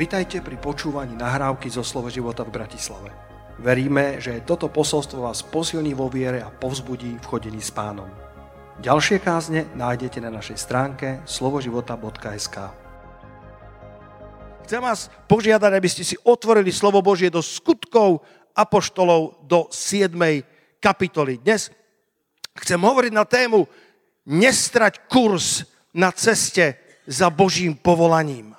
Vitajte pri počúvaní nahrávky zo Slovo života v Bratislave. Veríme, že toto posolstvo vás posilní vo viere a povzbudí v chodení s pánom. Ďalšie kázne nájdete na našej stránke slovoživota.sk Chcem vás požiadať, aby ste si otvorili slovo Božie do skutkov apoštolov do 7. kapitoly. Dnes chcem hovoriť na tému nestrať kurz na ceste za Božím povolaním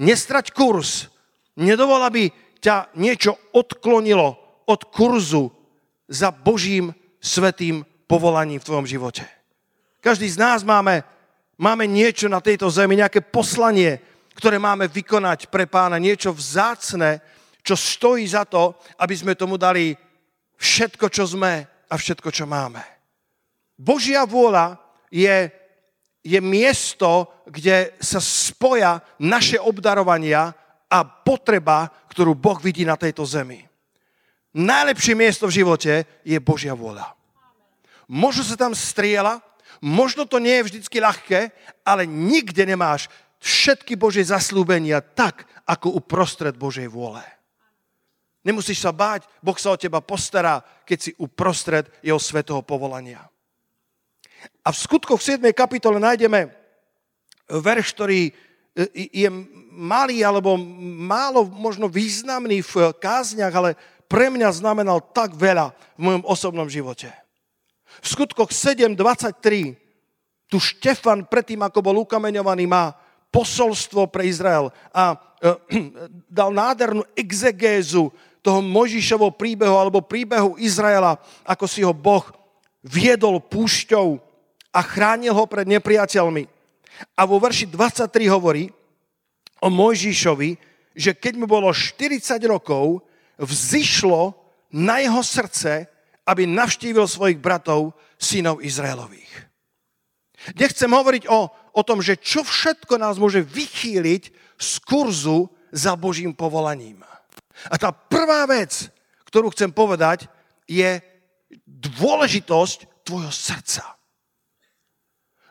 nestrať kurz. Nedovol, aby ťa niečo odklonilo od kurzu za Božím svetým povolaním v tvojom živote. Každý z nás máme, máme niečo na tejto zemi, nejaké poslanie, ktoré máme vykonať pre pána, niečo vzácne, čo stojí za to, aby sme tomu dali všetko, čo sme a všetko, čo máme. Božia vôľa je je miesto, kde sa spoja naše obdarovania a potreba, ktorú Boh vidí na tejto zemi. Najlepšie miesto v živote je Božia vôľa. Možno sa tam striela, možno to nie je vždycky ľahké, ale nikde nemáš všetky Božie zaslúbenia tak, ako uprostred Božej vôle. Nemusíš sa báť, Boh sa o teba postará, keď si uprostred jeho svetého povolania. A v skutkoch v 7. kapitole nájdeme verš, ktorý e, je malý alebo málo možno významný v kázniach, ale pre mňa znamenal tak veľa v mojom osobnom živote. V skutkoch 7.23 tu Štefan predtým, ako bol ukameňovaný, má posolstvo pre Izrael a dal nádhernú exegézu toho Možišovho príbehu alebo príbehu Izraela, ako si ho Boh viedol púšťou a chránil ho pred nepriateľmi. A vo verši 23 hovorí o Mojžišovi, že keď mu bolo 40 rokov, vzýšlo na jeho srdce, aby navštívil svojich bratov, synov Izraelových. Nechcem hovoriť o, o tom, že čo všetko nás môže vychýliť z kurzu za Božím povolaním. A tá prvá vec, ktorú chcem povedať, je dôležitosť tvojho srdca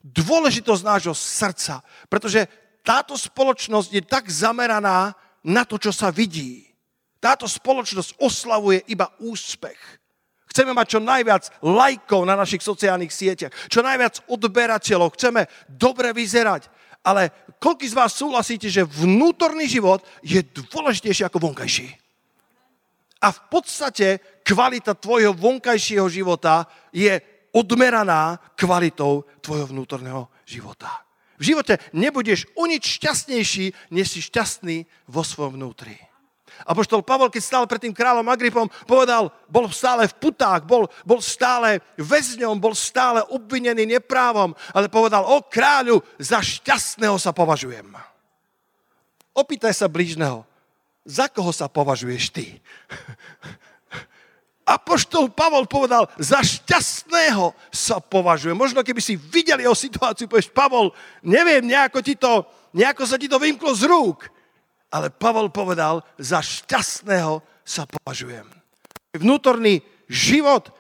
dôležitosť nášho srdca, pretože táto spoločnosť je tak zameraná na to, čo sa vidí. Táto spoločnosť oslavuje iba úspech. Chceme mať čo najviac lajkov na našich sociálnych sieťach, čo najviac odberateľov, chceme dobre vyzerať. Ale koľko z vás súhlasíte, že vnútorný život je dôležitejší ako vonkajší? A v podstate kvalita tvojho vonkajšieho života je odmeraná kvalitou tvojho vnútorného života. V živote nebudeš o nič šťastnejší, než si šťastný vo svojom vnútri. A poštol Pavol, keď stál pred tým kráľom Agripom, povedal, bol stále v putách, bol, bol stále väzňom, bol stále obvinený neprávom, ale povedal, o kráľu, za šťastného sa považujem. Opýtaj sa blížneho, za koho sa považuješ ty? Apoštol Pavol povedal, za šťastného sa považuje. Možno keby si videl jeho situáciu, povieš, Pavol, neviem, nejako, ti to, nejako sa ti to vymklo z rúk. Ale Pavol povedal, za šťastného sa považujem. Vnútorný život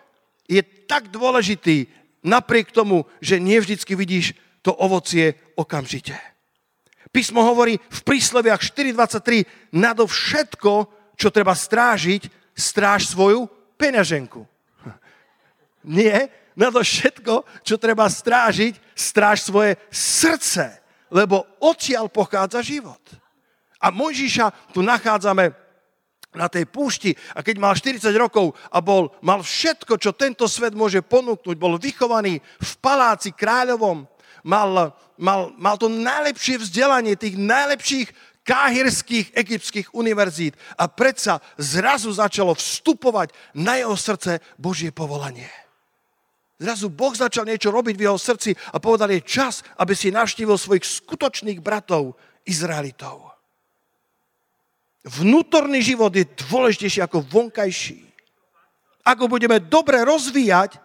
je tak dôležitý, napriek tomu, že nie vždycky vidíš to ovocie okamžite. Písmo hovorí v prísloviach 4.23, nado všetko, čo treba strážiť, stráž svoju peňaženku. Nie, na to všetko, čo treba strážiť, stráž svoje srdce, lebo odtiaľ pochádza život. A Mojžiša tu nachádzame na tej púšti a keď mal 40 rokov a bol, mal všetko, čo tento svet môže ponúknuť, bol vychovaný v paláci kráľovom, mal, mal, mal to najlepšie vzdelanie tých najlepších káhirských egyptských univerzít a predsa zrazu začalo vstupovať na jeho srdce Božie povolanie. Zrazu Boh začal niečo robiť v jeho srdci a povedal, je čas, aby si navštívil svojich skutočných bratov, Izraelitov. Vnútorný život je dôležitejší ako vonkajší. Ako budeme dobre rozvíjať,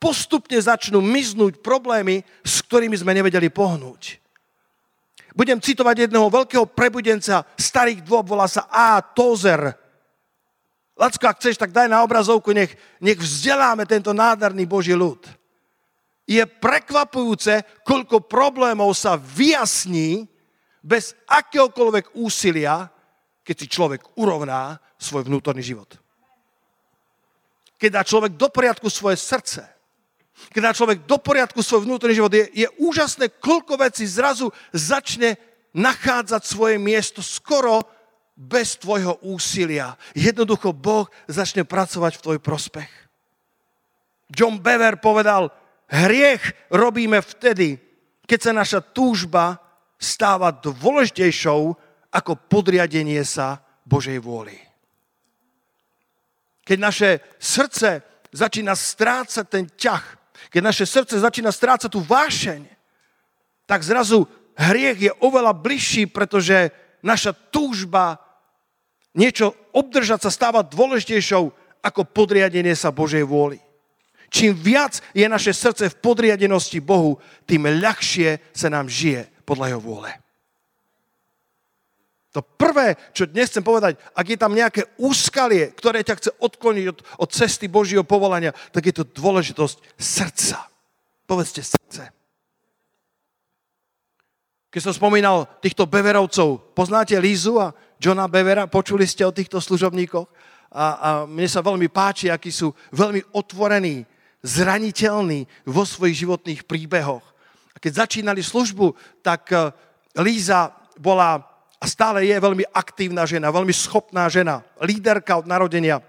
postupne začnú miznúť problémy, s ktorými sme nevedeli pohnúť. Budem citovať jedného veľkého prebudenca starých dôb, volá sa A. Tozer. Lacko, ak chceš, tak daj na obrazovku, nech, nech vzdeláme tento nádherný Boží ľud. Je prekvapujúce, koľko problémov sa vyjasní bez akéhokoľvek úsilia, keď si človek urovná svoj vnútorný život. Keď dá človek do poriadku svoje srdce, keď dá človek do poriadku svoj vnútorný život, je, je úžasné, koľko vecí zrazu začne nachádzať svoje miesto skoro bez tvojho úsilia. Jednoducho Boh začne pracovať v tvoj prospech. John Bever povedal, hriech robíme vtedy, keď sa naša túžba stáva dôležitejšou ako podriadenie sa Božej vôli. Keď naše srdce začína strácať ten ťah, keď naše srdce začína strácať tú vášeň, tak zrazu hriech je oveľa bližší, pretože naša túžba niečo obdržať sa stáva dôležitejšou ako podriadenie sa Božej vôli. Čím viac je naše srdce v podriadenosti Bohu, tým ľahšie sa nám žije podľa Jeho vôle. To prvé, čo dnes chcem povedať, ak je tam nejaké úskalie, ktoré ťa chce odkloniť od, od cesty Božieho povolania, tak je to dôležitosť srdca. Povedzte srdce. Keď som spomínal týchto Beverovcov, poznáte Lízu a Johna Bevera? Počuli ste o týchto služobníkoch? A, a mne sa veľmi páči, akí sú veľmi otvorení, zraniteľní vo svojich životných príbehoch. A keď začínali službu, tak eh, Líza bola a stále je veľmi aktívna žena, veľmi schopná žena, líderka od narodenia.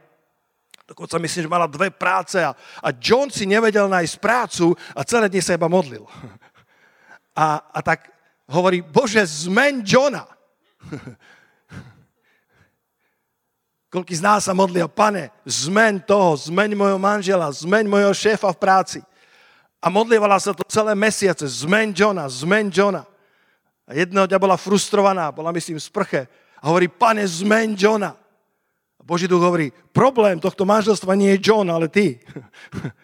Dokonca myslím, že mala dve práce a, a John si nevedel nájsť prácu a celé dni sa iba modlil. A, a tak hovorí, Bože, zmeň Johna. Koľký z nás sa modlia, pane, zmeň toho, zmeň mojho manžela, zmeň mojho šéfa v práci. A modlievala sa to celé mesiace, zmeň Johna, zmeň Johna. A jedného dňa bola frustrovaná, bola myslím v sprche a hovorí, pane, zmeň Johna. A Boží duch hovorí, problém tohto manželstva nie je John, ale ty.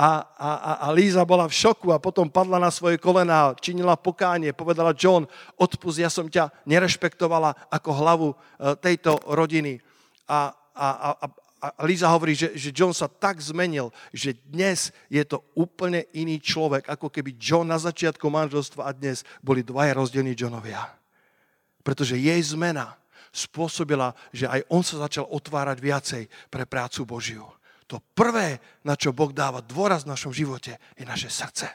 A, a, a Líza bola v šoku a potom padla na svoje kolená, činila pokánie, povedala John, odpust, ja som ťa nerešpektovala ako hlavu e, tejto rodiny. A, a, a, a Líza hovorí, že, že John sa tak zmenil, že dnes je to úplne iný človek, ako keby John na začiatku manželstva a dnes boli dvaja rozdielní Johnovia. Pretože jej zmena spôsobila, že aj on sa začal otvárať viacej pre prácu Božiu. To prvé, na čo Boh dáva dôraz v našom živote, je naše srdce.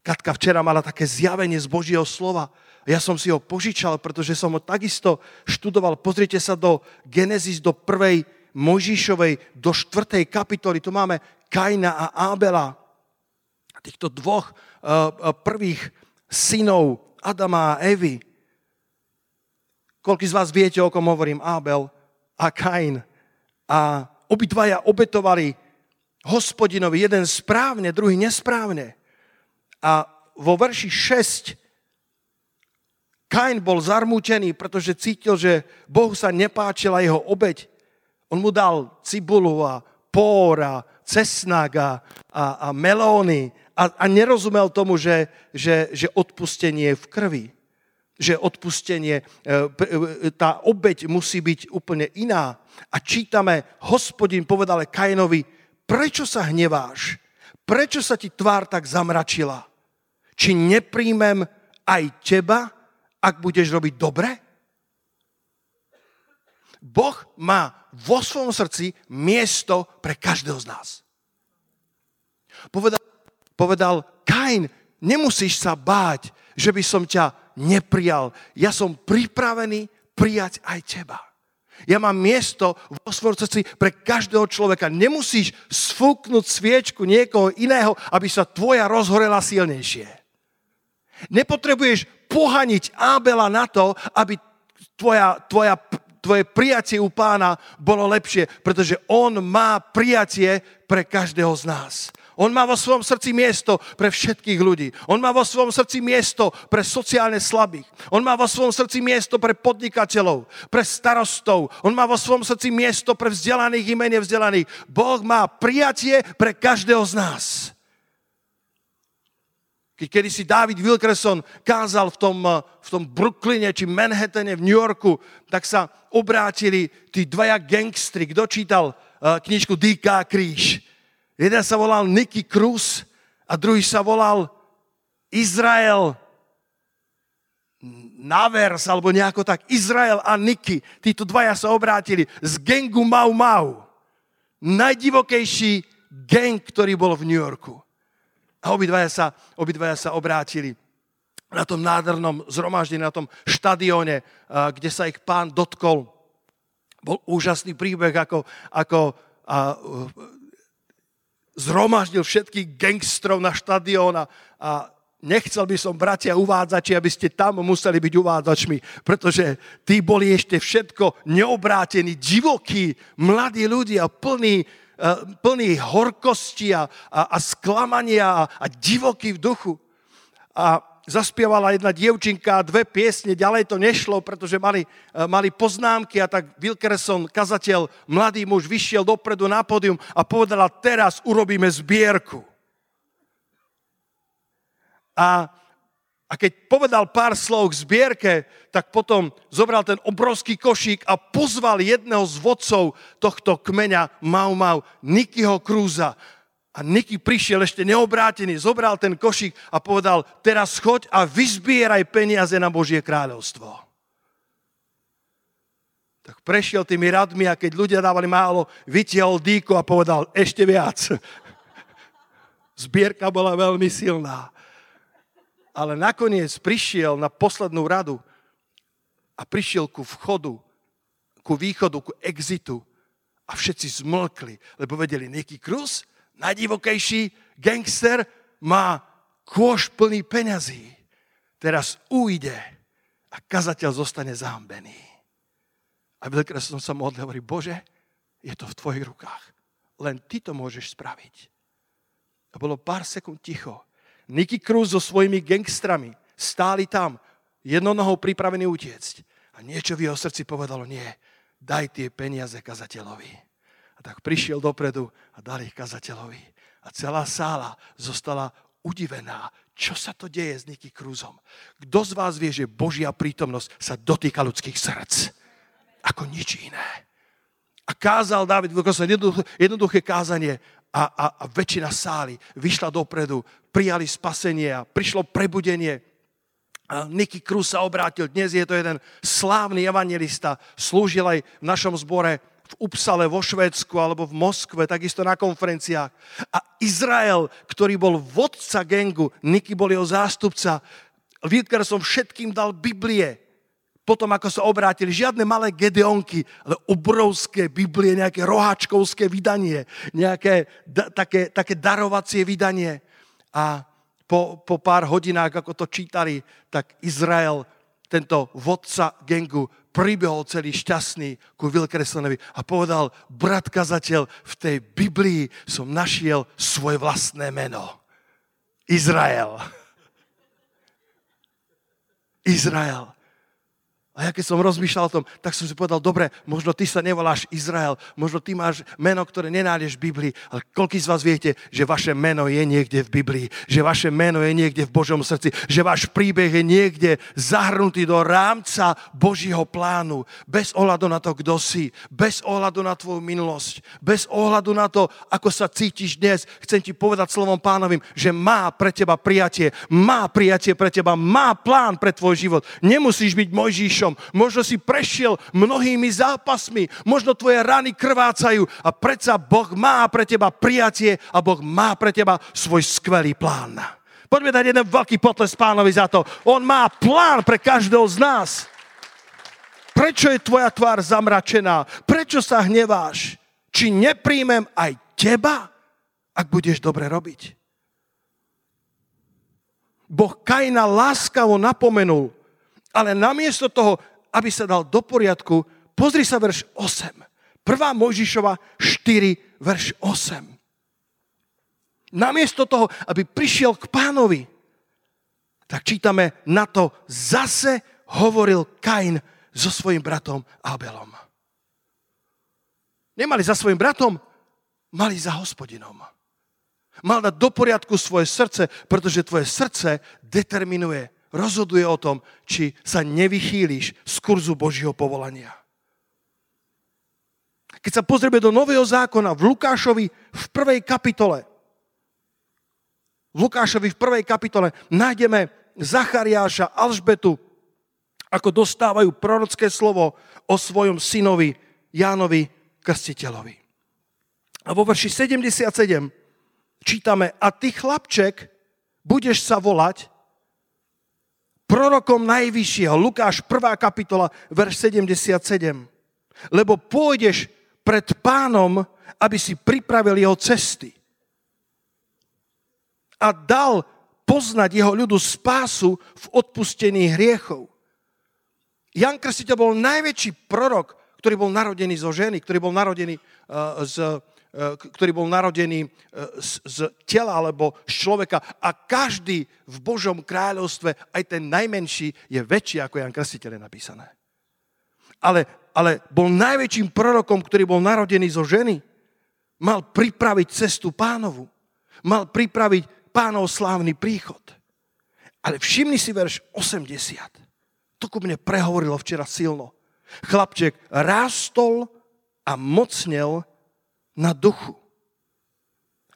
Katka včera mala také zjavenie z Božieho slova, ja som si ho požičal, pretože som ho takisto študoval. Pozrite sa do Genesis, do prvej Mojžišovej, do štvrtej kapitoly. Tu máme Kaina a Abela. Týchto dvoch uh, prvých synov Adama a Evy. Koľko z vás viete, o kom hovorím? Abel a Kain. A obidvaja obetovali hospodinovi, jeden správne, druhý nesprávne. A vo verši 6 Kain bol zarmútený, pretože cítil, že Bohu sa nepáčila jeho obeď. On mu dal cibulu a pór a cesnak a, a, a melóny a, a nerozumel tomu, že, že, že odpustenie je v krvi. Že odpustenie, e, e, tá obeď musí byť úplne iná. A čítame, hospodin povedal Kainovi, prečo sa hneváš? Prečo sa ti tvár tak zamračila? Či nepríjmem aj teba? Ak budeš robiť dobre? Boh má vo svojom srdci miesto pre každého z nás. Povedal, povedal Kain, nemusíš sa báť, že by som ťa neprijal. Ja som pripravený prijať aj teba. Ja mám miesto vo svojom srdci pre každého človeka. Nemusíš sfúknuť sviečku niekoho iného, aby sa tvoja rozhorela silnejšie. Nepotrebuješ pohaniť Ábela na to, aby tvoja, tvoja, tvoje prijatie u pána bolo lepšie, pretože on má prijatie pre každého z nás. On má vo svojom srdci miesto pre všetkých ľudí. On má vo svojom srdci miesto pre sociálne slabých. On má vo svojom srdci miesto pre podnikateľov, pre starostov. On má vo svojom srdci miesto pre vzdelaných i menej vzdelaných. Boh má prijatie pre každého z nás. Keď kedy si David Wilkerson kázal v tom, eh, v tom Brooklyne či Manhattane v New Yorku, tak sa obrátili tí dvaja gangstri. Kto čítal uh, knižku D.K. Kríž? Jeden sa volal Nicky Cruz a druhý sa volal Izrael Navers, alebo nejako tak, Izrael a Niky, títo dvaja sa obrátili z gengu Mau Mau. Najdivokejší gang, ktorý bol v New Yorku. A obidvaja sa, obidvaja sa obrátili na tom nádhernom zhromaždení, na tom štadióne, kde sa ich pán dotkol. Bol úžasný príbeh, ako, ako a, zhromaždil všetkých gangstrov na štadión a, a nechcel by som, bratia uvádzači, aby ste tam museli byť uvádzačmi, pretože tí boli ešte všetko neobrátení, divokí, mladí ľudia, plní, uh, plní horkosti a, a, a sklamania a, a divokí v duchu. A zaspievala jedna dievčinka dve piesne, ďalej to nešlo, pretože mali, uh, mali poznámky a tak Wilkerson, kazateľ, mladý muž, vyšiel dopredu na pódium a povedala, teraz urobíme zbierku. A, a keď povedal pár slov k zbierke, tak potom zobral ten obrovský košík a pozval jedného z vodcov tohto kmeňa Mau Mau, Nikyho Krúza. A Niky prišiel ešte neobrátený, zobral ten košík a povedal, teraz choď a vyzbieraj peniaze na Božie kráľovstvo. Tak prešiel tými radmi a keď ľudia dávali málo, vytiahol dýko a povedal, ešte viac. Zbierka bola veľmi silná ale nakoniec prišiel na poslednú radu a prišiel ku vchodu, ku východu, ku exitu a všetci zmlkli, lebo vedeli, Nicky Cruz, najdivokejší gangster, má kôš plný peňazí. Teraz ujde a kazateľ zostane zahambený. A veľkrát som sa modlil, hovorí, Bože, je to v tvojich rukách. Len ty to môžeš spraviť. A bolo pár sekúnd ticho. Nicky Cruz so svojimi gangstrami stáli tam, jednonohou pripravený utiecť. A niečo v jeho srdci povedalo, nie, daj tie peniaze kazateľovi. A tak prišiel dopredu a dal ich kazateľovi. A celá sála zostala udivená, čo sa to deje s Niky Cruzom. Kto z vás vie, že Božia prítomnosť sa dotýka ľudských srdc? Ako nič iné. A kázal David jednoduché kázanie a, a, a väčšina sály vyšla dopredu, prijali spasenie a prišlo prebudenie. A Niky Cruz sa obrátil, dnes je to jeden slávny evangelista, slúžil aj v našom zbore v Upsale, vo Švédsku alebo v Moskve, takisto na konferenciách. A Izrael, ktorý bol vodca gengu, Niky bol jeho zástupca, som všetkým dal Biblie, potom ako sa obrátili, žiadne malé gedeonky, ale obrovské Biblie, nejaké roháčkovské vydanie, nejaké da, také, také darovacie vydanie. A po, po pár hodinách, ako to čítali, tak Izrael, tento vodca gengu, pribehol celý šťastný ku Wilkersonovi a povedal, brat kazateľ, v tej Biblii som našiel svoje vlastné meno. Izrael. Izrael. A ja keď som rozmýšľal o tom, tak som si povedal, dobre, možno ty sa nevoláš Izrael, možno ty máš meno, ktoré nenájdeš v Biblii, ale koľký z vás viete, že vaše meno je niekde v Biblii, že vaše meno je niekde v Božom srdci, že váš príbeh je niekde zahrnutý do rámca Božího plánu, bez ohľadu na to, kto si, bez ohľadu na tvoju minulosť, bez ohľadu na to, ako sa cítiš dnes. Chcem ti povedať slovom pánovým, že má pre teba prijatie, má prijatie pre teba, má plán pre tvoj život. Nemusíš byť Mojžišom, životom. Možno si prešiel mnohými zápasmi, možno tvoje rany krvácajú a predsa Boh má pre teba prijatie a Boh má pre teba svoj skvelý plán. Poďme dať jeden veľký potles pánovi za to. On má plán pre každého z nás. Prečo je tvoja tvár zamračená? Prečo sa hneváš? Či nepríjmem aj teba, ak budeš dobre robiť? Boh Kaina láskavo napomenul, ale namiesto toho, aby sa dal do poriadku, pozri sa verš 8. Prvá Mojžišova 4, verš 8. Namiesto toho, aby prišiel k pánovi, tak čítame na to, zase hovoril Kain so svojim bratom Abelom. Nemali za svojim bratom, mali za hospodinom. Mal dať do poriadku svoje srdce, pretože tvoje srdce determinuje rozhoduje o tom, či sa nevychýliš z kurzu Božího povolania. Keď sa pozrieme do Nového zákona v Lukášovi v prvej kapitole, v Lukášovi v prvej kapitole nájdeme Zachariáša, Alžbetu ako dostávajú prorocké slovo o svojom synovi Jánovi Krstiteľovi. A vo verši 77 čítame, a ty chlapček, budeš sa volať prorokom najvyššieho. Lukáš 1. kapitola, verš 77. Lebo pôjdeš pred pánom, aby si pripravil jeho cesty. A dal poznať jeho ľudu spásu v odpustení hriechov. Jan Krstiteľ bol najväčší prorok, ktorý bol narodený zo ženy, ktorý bol narodený uh, z, ktorý bol narodený z, z tela alebo z človeka a každý v Božom kráľovstve, aj ten najmenší, je väčší ako Jan Krstiteľ je napísané. Ale, ale bol najväčším prorokom, ktorý bol narodený zo ženy. Mal pripraviť cestu pánovu. Mal pripraviť pánov slávny príchod. Ale všimni si verš 80. To ku mne prehovorilo včera silno. Chlapček rástol a mocnel na duchu.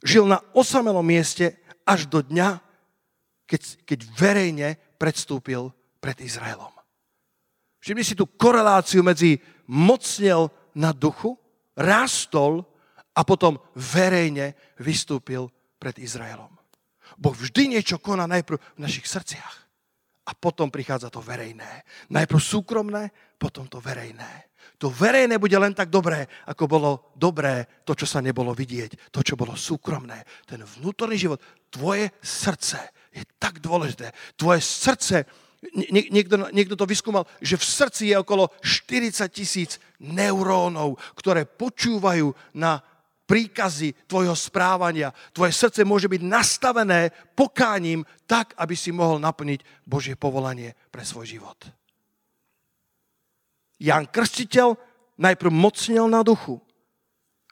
Žil na osamelom mieste až do dňa, keď, keď verejne predstúpil pred Izraelom. Všimni si tú koreláciu medzi mocnel na duchu, rástol a potom verejne vystúpil pred Izraelom. Boh vždy niečo koná najprv v našich srdciach. A potom prichádza to verejné. Najprv súkromné, potom to verejné. To verejné bude len tak dobré, ako bolo dobré to, čo sa nebolo vidieť. To, čo bolo súkromné. Ten vnútorný život, tvoje srdce je tak dôležité. Tvoje srdce, niekto, niekto to vyskúmal, že v srdci je okolo 40 tisíc neurónov, ktoré počúvajú na príkazy tvojho správania. Tvoje srdce môže byť nastavené pokáním tak, aby si mohol naplniť Božie povolanie pre svoj život. Jan Krstiteľ najprv mocnil na duchu,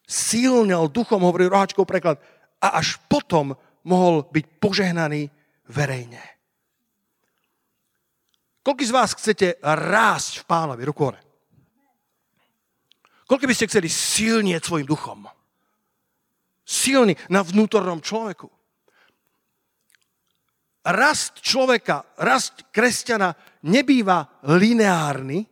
silnil duchom, hovorí rohačkov preklad, a až potom mohol byť požehnaný verejne. Koľko z vás chcete rásť v pánovi? Ruku hore. Koľko by ste chceli silnieť svojim duchom? silný na vnútornom človeku. Rast človeka, rast kresťana nebýva lineárny,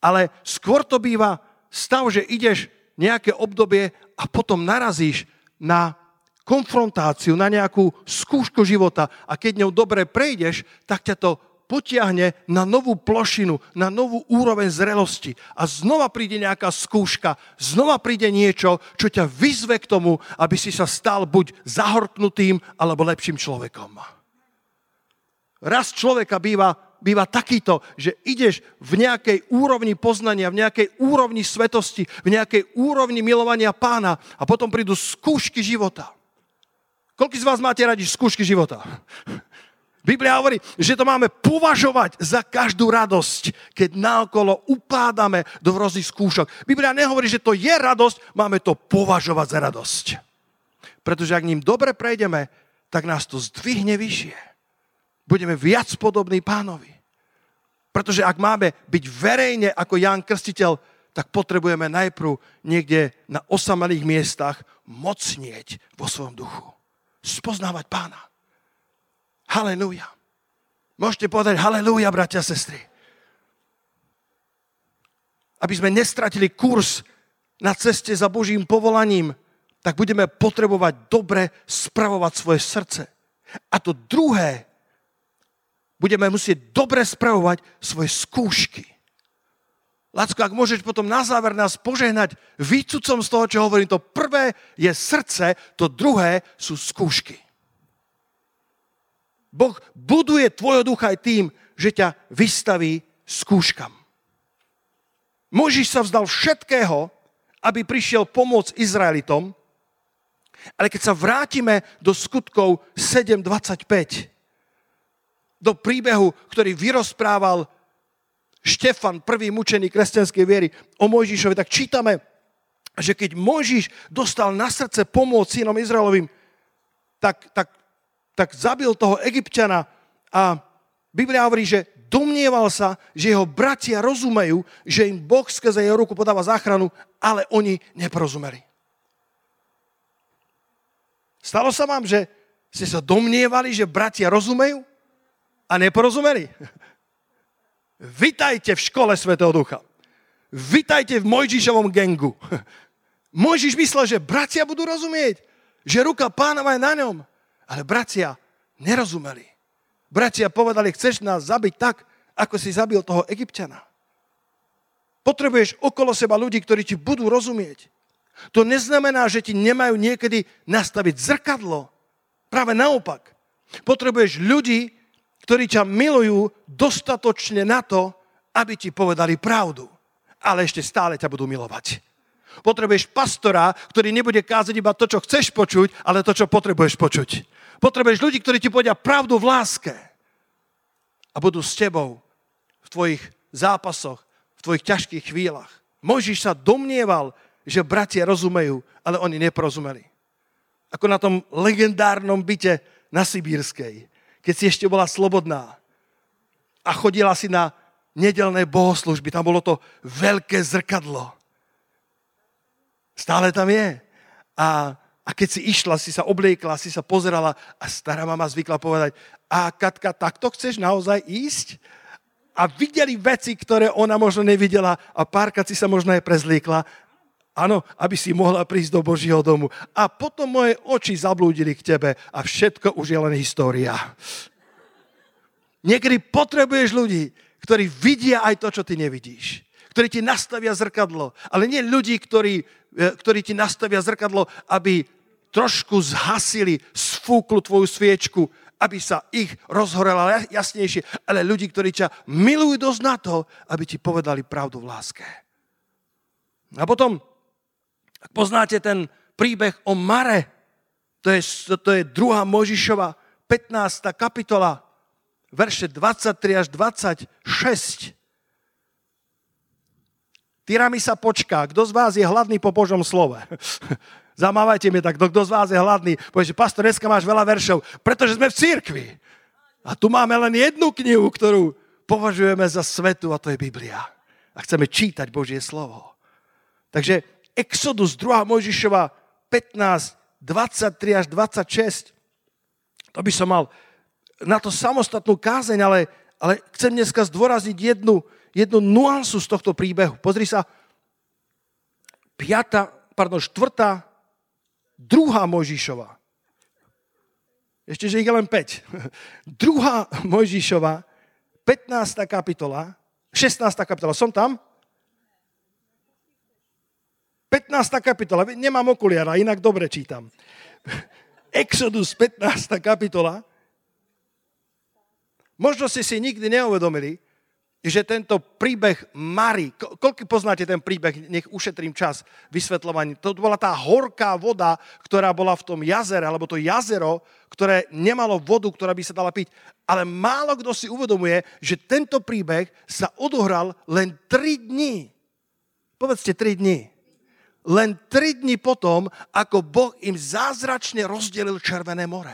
ale skôr to býva stav, že ideš nejaké obdobie a potom narazíš na konfrontáciu, na nejakú skúšku života a keď ňou dobre prejdeš, tak ťa to potiahne na novú plošinu, na novú úroveň zrelosti. A znova príde nejaká skúška, znova príde niečo, čo ťa vyzve k tomu, aby si sa stal buď zahorknutým, alebo lepším človekom. Raz človeka býva, býva takýto, že ideš v nejakej úrovni poznania, v nejakej úrovni svetosti, v nejakej úrovni milovania pána a potom prídu skúšky života. Koľko z vás máte radi skúšky života? Biblia hovorí, že to máme považovať za každú radosť, keď naokolo upádame do rôznych skúšok. Biblia nehovorí, že to je radosť, máme to považovať za radosť. Pretože ak ním dobre prejdeme, tak nás to zdvihne vyššie. Budeme viac podobní pánovi. Pretože ak máme byť verejne ako Ján Krstiteľ, tak potrebujeme najprv niekde na osamelých miestach mocnieť vo svojom duchu. Spoznávať pána. Halelúja. Môžete povedať halelúja, bratia a sestry. Aby sme nestratili kurz na ceste za Božím povolaním, tak budeme potrebovať dobre spravovať svoje srdce. A to druhé, budeme musieť dobre spravovať svoje skúšky. Lacko, ak môžeš potom na záver nás požehnať výcucom z toho, čo hovorím, to prvé je srdce, to druhé sú skúšky. Boh buduje tvojho ducha aj tým, že ťa vystaví skúškam. Možiš sa vzdal všetkého, aby prišiel pomôcť Izraelitom, ale keď sa vrátime do skutkov 7.25, do príbehu, ktorý vyrozprával Štefan, prvý mučený kresťanskej viery o Mojžišovi, tak čítame, že keď Mojžiš dostal na srdce pomôcť synom Izraelovým, tak, tak tak zabil toho egyptiana a Biblia hovorí, že domnieval sa, že jeho bratia rozumejú, že im Boh skrze jeho ruku podáva záchranu, ale oni neporozumeli. Stalo sa vám, že ste sa domnievali, že bratia rozumejú a neporozumeli? Vitajte v škole Svetého Ducha. Vitajte v Mojžišovom gengu. Mojžiš myslel, že bratia budú rozumieť, že ruka pánova je na ňom. Ale bratia nerozumeli. Bratia povedali, chceš nás zabiť tak, ako si zabil toho egyptiana. Potrebuješ okolo seba ľudí, ktorí ti budú rozumieť. To neznamená, že ti nemajú niekedy nastaviť zrkadlo. Práve naopak. Potrebuješ ľudí, ktorí ťa milujú dostatočne na to, aby ti povedali pravdu. Ale ešte stále ťa budú milovať. Potrebuješ pastora, ktorý nebude kázať iba to, čo chceš počuť, ale to, čo potrebuješ počuť. Potrebuješ ľudí, ktorí ti povedia pravdu v láske a budú s tebou v tvojich zápasoch, v tvojich ťažkých chvíľach. Mojžiš sa domnieval, že bratia rozumejú, ale oni neporozumeli. Ako na tom legendárnom byte na Sibírskej, keď si ešte bola slobodná a chodila si na nedelné bohoslužby. Tam bolo to veľké zrkadlo. Stále tam je. A, a keď si išla, si sa obliekla, si sa pozerala a stará mama zvykla povedať, a Katka, takto chceš naozaj ísť? A videli veci, ktoré ona možno nevidela a párkrát si sa možno aj prezliekla Áno, aby si mohla prísť do Božieho domu. A potom moje oči zablúdili k tebe a všetko už je len história. Niekedy potrebuješ ľudí, ktorí vidia aj to, čo ty nevidíš. Ktorí ti nastavia zrkadlo. Ale nie ľudí, ktorí, e, ktorí ti nastavia zrkadlo, aby trošku zhasili, sfúklu tvoju sviečku, aby sa ich rozhorela jasnejšie, ale ľudí, ktorí ťa milujú dosť na to, aby ti povedali pravdu v láske. A potom ak poznáte ten príbeh o Mare, to je, to je 2. Možišova 15. kapitola, verše 23 až 26. Tyrami sa počká. Kto z vás je hladný po Božom slove? Zamávajte mi tak, kto z vás je hladný. Povieš, pastor, dneska máš veľa veršov, pretože sme v církvi. A tu máme len jednu knihu, ktorú považujeme za svetu a to je Biblia. A chceme čítať Božie slovo. Takže Exodus 2. Mojžišova 15, 23 až 26. To by som mal na to samostatnú kázeň, ale, ale chcem dneska zdôraziť jednu, jednu nuansu z tohto príbehu. Pozri sa, 5, pardon, 4. 2. Mojžišova. Ešte, že ich je len 5. 2. Mojžišova, 15. kapitola, 16. kapitola. Som tam? 15. kapitola, nemám okuliara, inak dobre čítam. Exodus 15. kapitola. Možno ste si nikdy neuvedomili, že tento príbeh Mary, koľko poznáte ten príbeh, nech ušetrím čas vysvetľovaní, to bola tá horká voda, ktorá bola v tom jazere, alebo to jazero, ktoré nemalo vodu, ktorá by sa dala piť. Ale málo kto si uvedomuje, že tento príbeh sa odohral len 3 dní. Povedzte 3 dní len tri dni potom, ako Boh im zázračne rozdelil Červené more.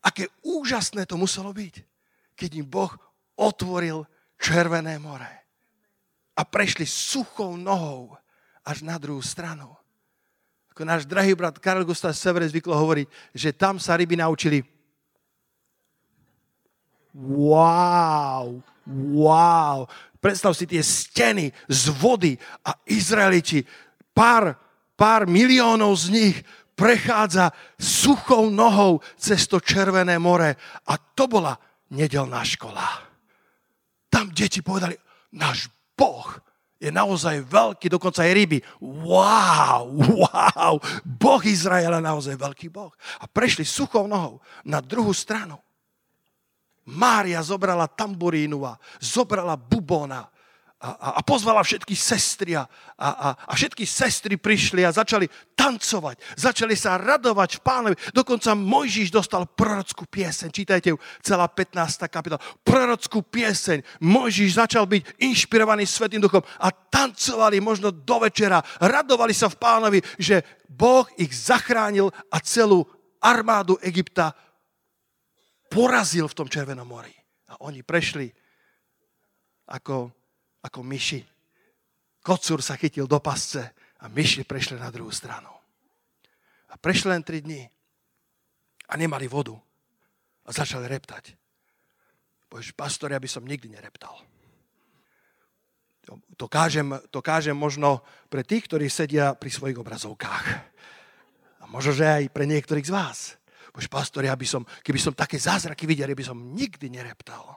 Aké úžasné to muselo byť, keď im Boh otvoril Červené more. A prešli suchou nohou až na druhú stranu. Ako náš drahý brat Karel Gustav Severe zvyklo hovoriť, že tam sa ryby naučili Wow, wow. Predstav si tie steny z vody a Izraeliti, pár, pár miliónov z nich prechádza suchou nohou cez to Červené more. A to bola nedelná škola. Tam deti povedali, náš Boh je naozaj veľký, dokonca aj ryby. Wow, wow, Boh Izraela naozaj veľký Boh. A prešli suchou nohou na druhú stranu. Mária zobrala tamburínu a zobrala bubona a, a, a pozvala všetky sestry a, a, a všetky sestry prišli a začali tancovať, začali sa radovať v pánovi. Dokonca Mojžiš dostal prorockú pieseň, čítajte ju, celá 15. kapitola. Prorockú pieseň. Mojžiš začal byť inšpirovaný Svetým duchom a tancovali možno do večera. Radovali sa v pánovi, že Boh ich zachránil a celú armádu Egypta porazil v tom Červenom mori. A oni prešli ako, ako myši. Kocúr sa chytil do pasce a myši prešli na druhú stranu. A prešli len tri dni a nemali vodu. A začali reptať. Povieš, pastor, ja by som nikdy nereptal. To, to, kážem, to kážem možno pre tých, ktorí sedia pri svojich obrazovkách. A možno, že aj pre niektorých z vás. Povieš, pastor, ja by som, keby som také zázraky videl, ja by som nikdy nereptal.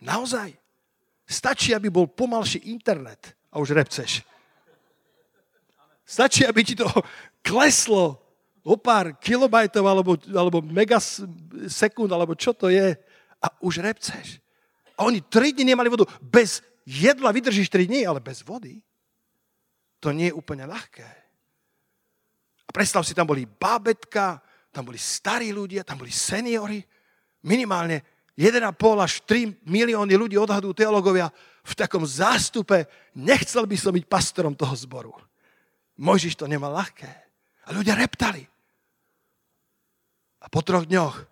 Naozaj. Stačí, aby bol pomalší internet a už repceš. Stačí, aby ti to kleslo o pár kilobajtov alebo, alebo megasekúnd, alebo čo to je a už repceš. A oni tri dny nemali vodu. Bez jedla vydržíš tri dny, ale bez vody. To nie je úplne ľahké. A predstav si, tam boli bábetka, tam boli starí ľudia, tam boli seniory. Minimálne 1,5 až 3 milióny ľudí odhadujú teologovia v takom zástupe. Nechcel by som byť pastorom toho zboru. Mojžiš to nemal ľahké. A ľudia reptali. A po troch dňoch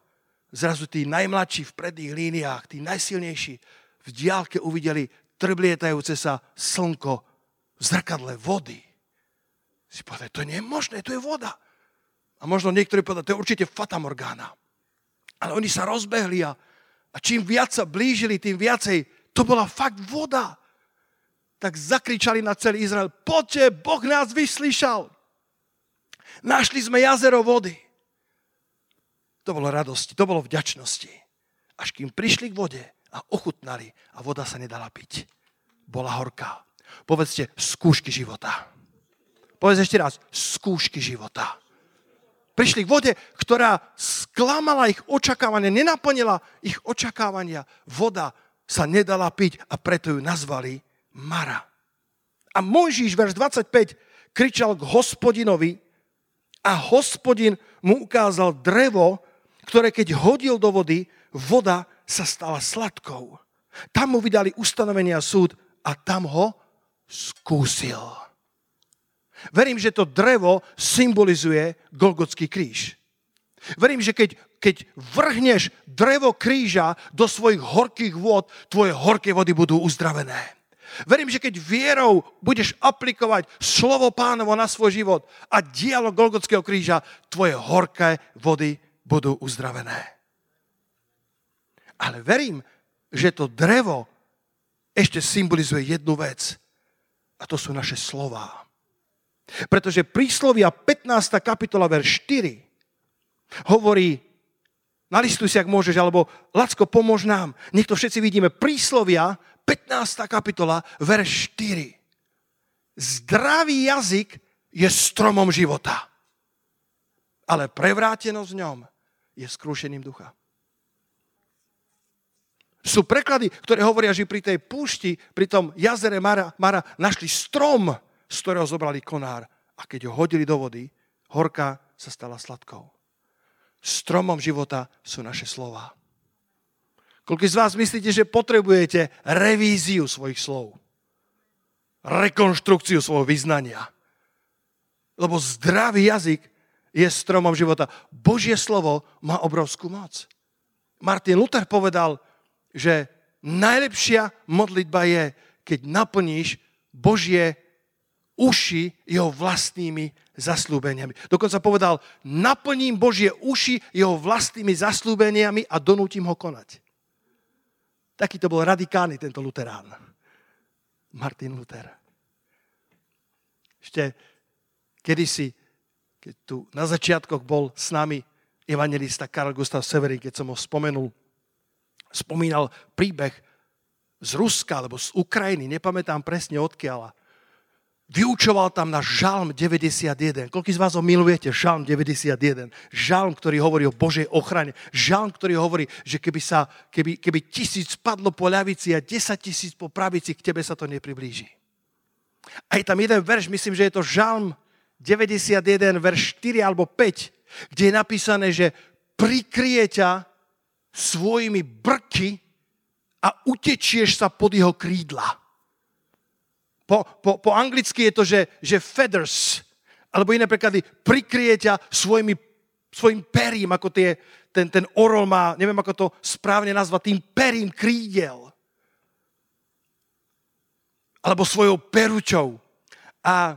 zrazu tí najmladší v predných líniách, tí najsilnejší v diálke uvideli trblietajúce sa slnko v zrkadle vody. Si povedali, to nie je možné, to je voda. A možno niektorí povedali, to je určite Fata Morgana. Ale oni sa rozbehli a, a čím viac sa blížili, tým viacej, to bola fakt voda tak zakričali na celý Izrael, poďte, Boh nás vyslyšal. Našli sme jazero vody. To bolo radosti, to bolo vďačnosti. Až kým prišli k vode a ochutnali a voda sa nedala piť. Bola horká. Povedzte, skúšky života. Povedz ešte raz, skúšky života. Prišli k vode, ktorá sklamala ich očakávania, nenaplnila ich očakávania. Voda sa nedala piť a preto ju nazvali Mara. A Mojžiš, verš 25, kričal k hospodinovi a hospodin mu ukázal drevo, ktoré keď hodil do vody, voda sa stala sladkou. Tam mu vydali ustanovenia súd a tam ho skúsil. Verím, že to drevo symbolizuje Golgotský kríž. Verím, že keď, keď vrhneš drevo kríža do svojich horkých vôd, tvoje horké vody budú uzdravené. Verím, že keď vierou budeš aplikovať slovo pánovo na svoj život a dialo Golgotského kríža, tvoje horké vody budú uzdravené. Ale verím, že to drevo ešte symbolizuje jednu vec. A to sú naše slová. Pretože príslovia 15. kapitola, verš 4 hovorí, nalistuj si, ak môžeš, alebo Lacko, pomôž nám. Nech to všetci vidíme. Príslovia 15. kapitola, verš 4. Zdravý jazyk je stromom života, ale prevrátenosť v ňom je skrúšením ducha. Sú preklady, ktoré hovoria, že pri tej púšti, pri tom jazere Mara, Mara našli strom, z ktorého zobrali konár. A keď ho hodili do vody, horka sa stala sladkou. Stromom života sú naše slova. Koľko z vás myslíte, že potrebujete revíziu svojich slov? Rekonštrukciu svojho vyznania. Lebo zdravý jazyk je stromom života. Božie slovo má obrovskú moc. Martin Luther povedal, že najlepšia modlitba je, keď naplníš Božie uši jeho vlastnými zaslúbeniami. Dokonca povedal, naplním Božie uši jeho vlastnými zaslúbeniami a donútim ho konať. Taký to bol radikálny tento luterán. Martin Luther. Ešte kedysi, keď tu na začiatkoch bol s nami evangelista Karl Gustav Severin, keď som ho spomenul, spomínal príbeh z Ruska alebo z Ukrajiny, nepamätám presne odkiaľ. Vyučoval tam na Žalm 91. Koľko z vás ho milujete? Žalm 91. Žalm, ktorý hovorí o Božej ochrane. Žalm, ktorý hovorí, že keby, sa, keby, keby tisíc padlo po ľavici a 10 tisíc po pravici, k tebe sa to nepriblíži. A je tam jeden verš, myslím, že je to Žalm 91, verš 4 alebo 5, kde je napísané, že prikrie ťa svojimi brky a utečieš sa pod jeho krídla. Po, po, po anglicky je to, že, že feathers, alebo iné preklady, prikrie ťa svojimi, svojim perím, ako tie, ten, ten orol má, neviem ako to správne nazvať, tým perím krídel. Alebo svojou peručou. A,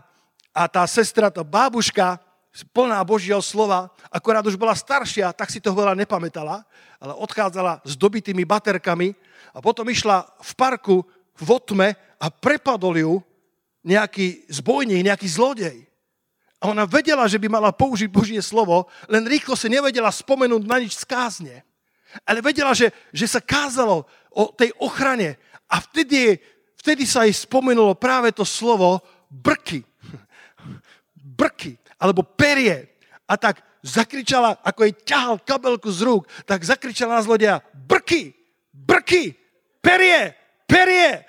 a tá sestra, tá bábuška, plná Božieho slova, akorát už bola staršia, tak si to veľa nepamätala, ale odchádzala s dobitými baterkami a potom išla v parku v otme a prepadol ju nejaký zbojník, nejaký zlodej. A ona vedela, že by mala použiť Božie slovo, len rýchlo si nevedela spomenúť na nič z kázne. Ale vedela, že, že sa kázalo o tej ochrane a vtedy, vtedy sa jej spomenulo práve to slovo brky. Brky, alebo perie. A tak zakričala, ako jej ťahal kabelku z rúk, tak zakričala na zlodeja, brky, brky, perie, perie.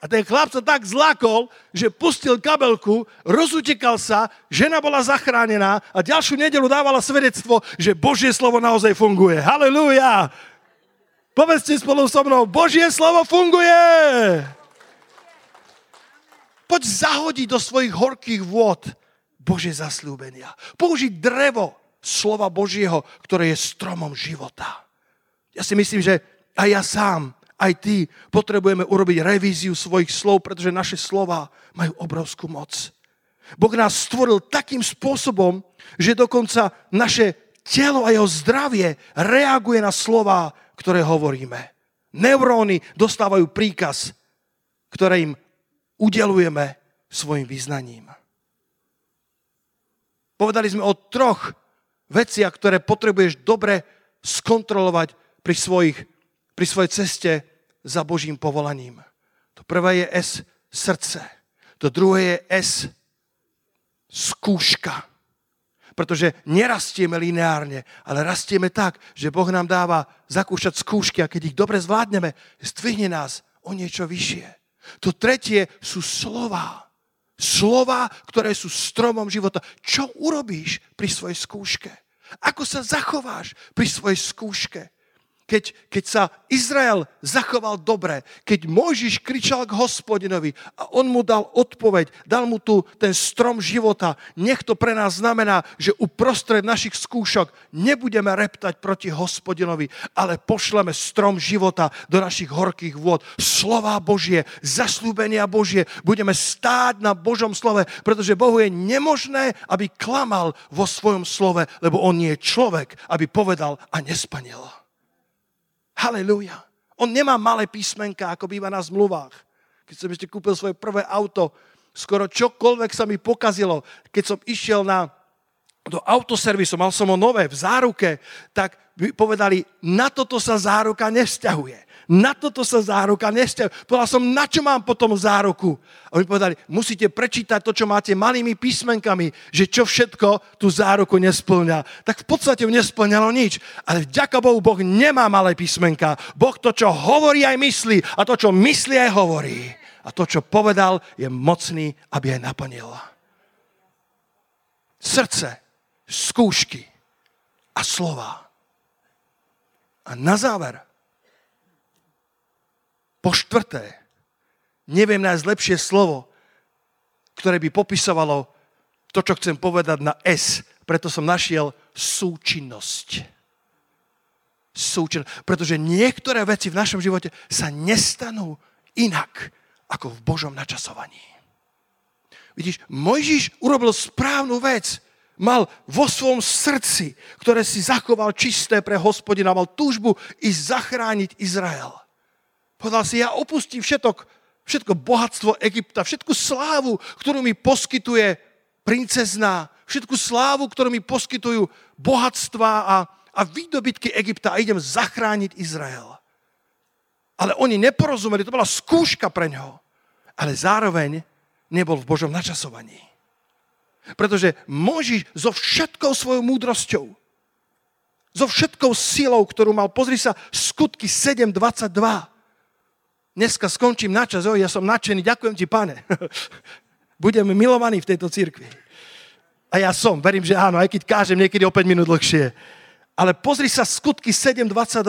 A ten chlap sa tak zlakol, že pustil kabelku, rozutekal sa, žena bola zachránená a ďalšiu nedelu dávala svedectvo, že Božie slovo naozaj funguje. Halelúja! Povedzte spolu so mnou, Božie slovo funguje! Poď zahodiť do svojich horkých vôd Božie zaslúbenia. Použiť drevo slova Božieho, ktoré je stromom života. Ja si myslím, že aj ja sám aj ty potrebujeme urobiť revíziu svojich slov, pretože naše slova majú obrovskú moc. Boh nás stvoril takým spôsobom, že dokonca naše telo a jeho zdravie reaguje na slova, ktoré hovoríme. Neuróny dostávajú príkaz, ktoré im udelujeme svojim vyznaním. Povedali sme o troch veciach, ktoré potrebuješ dobre skontrolovať pri svojich pri svojej ceste za Božím povolaním. To prvé je S, srdce. To druhé je S, skúška. Pretože nerastieme lineárne, ale rastieme tak, že Boh nám dáva zakúšať skúšky a keď ich dobre zvládneme, zdvihne nás o niečo vyššie. To tretie sú slova. Slova, ktoré sú stromom života. Čo urobíš pri svojej skúške? Ako sa zachováš pri svojej skúške? Keď, keď sa Izrael zachoval dobre, keď Mojžiš kričal k hospodinovi a on mu dal odpoveď, dal mu tu ten strom života, nech to pre nás znamená, že uprostred našich skúšok nebudeme reptať proti hospodinovi, ale pošleme strom života do našich horkých vôd. Slova Božie, zaslúbenia Božie, budeme stáť na Božom slove, pretože Bohu je nemožné, aby klamal vo svojom slove, lebo on nie je človek, aby povedal a nespanil. Halelúja. On nemá malé písmenka, ako býva na zmluvách. Keď som ešte kúpil svoje prvé auto, skoro čokoľvek sa mi pokazilo, keď som išiel na, do autoservisu, mal som ho nové v záruke, tak povedali, na toto sa záruka nevzťahuje. Na toto sa záruka nevzťahuje. Povedal som, na čo mám potom záruku? A oni povedali, musíte prečítať to, čo máte malými písmenkami, že čo všetko tú záruku nesplňa. Tak v podstate nesplňalo nič. Ale vďaka Bohu, Boh nemá malé písmenka. Boh to, čo hovorí, aj myslí. A to, čo myslí, aj hovorí. A to, čo povedal, je mocný, aby aj naplnil. Srdce, skúšky a slova. A na záver, po štvrté, neviem nájsť lepšie slovo, ktoré by popisovalo to, čo chcem povedať na S. Preto som našiel súčinnosť. Súčinnosť. Pretože niektoré veci v našom živote sa nestanú inak ako v Božom načasovaní. Vidíš, Mojžiš urobil správnu vec. Mal vo svojom srdci, ktoré si zachoval čisté pre hospodina, mal túžbu ísť zachrániť Izrael. Povedal si, ja opustím všetok, všetko bohatstvo Egypta, všetku slávu, ktorú mi poskytuje princezná, všetku slávu, ktorú mi poskytujú bohatstva a, a výdobytky Egypta a idem zachrániť Izrael. Ale oni neporozumeli, to bola skúška pre ňoho. Ale zároveň nebol v Božom načasovaní. Pretože Možiš so všetkou svojou múdrosťou, so všetkou silou, ktorú mal, pozri sa, skutky 7.22, dneska skončím na čas, ja som nadšený, ďakujem ti, pane. Budeme milovaní v tejto cirkvi. A ja som, verím, že áno, aj keď kážem niekedy o 5 minút dlhšie. Ale pozri sa skutky 7.22.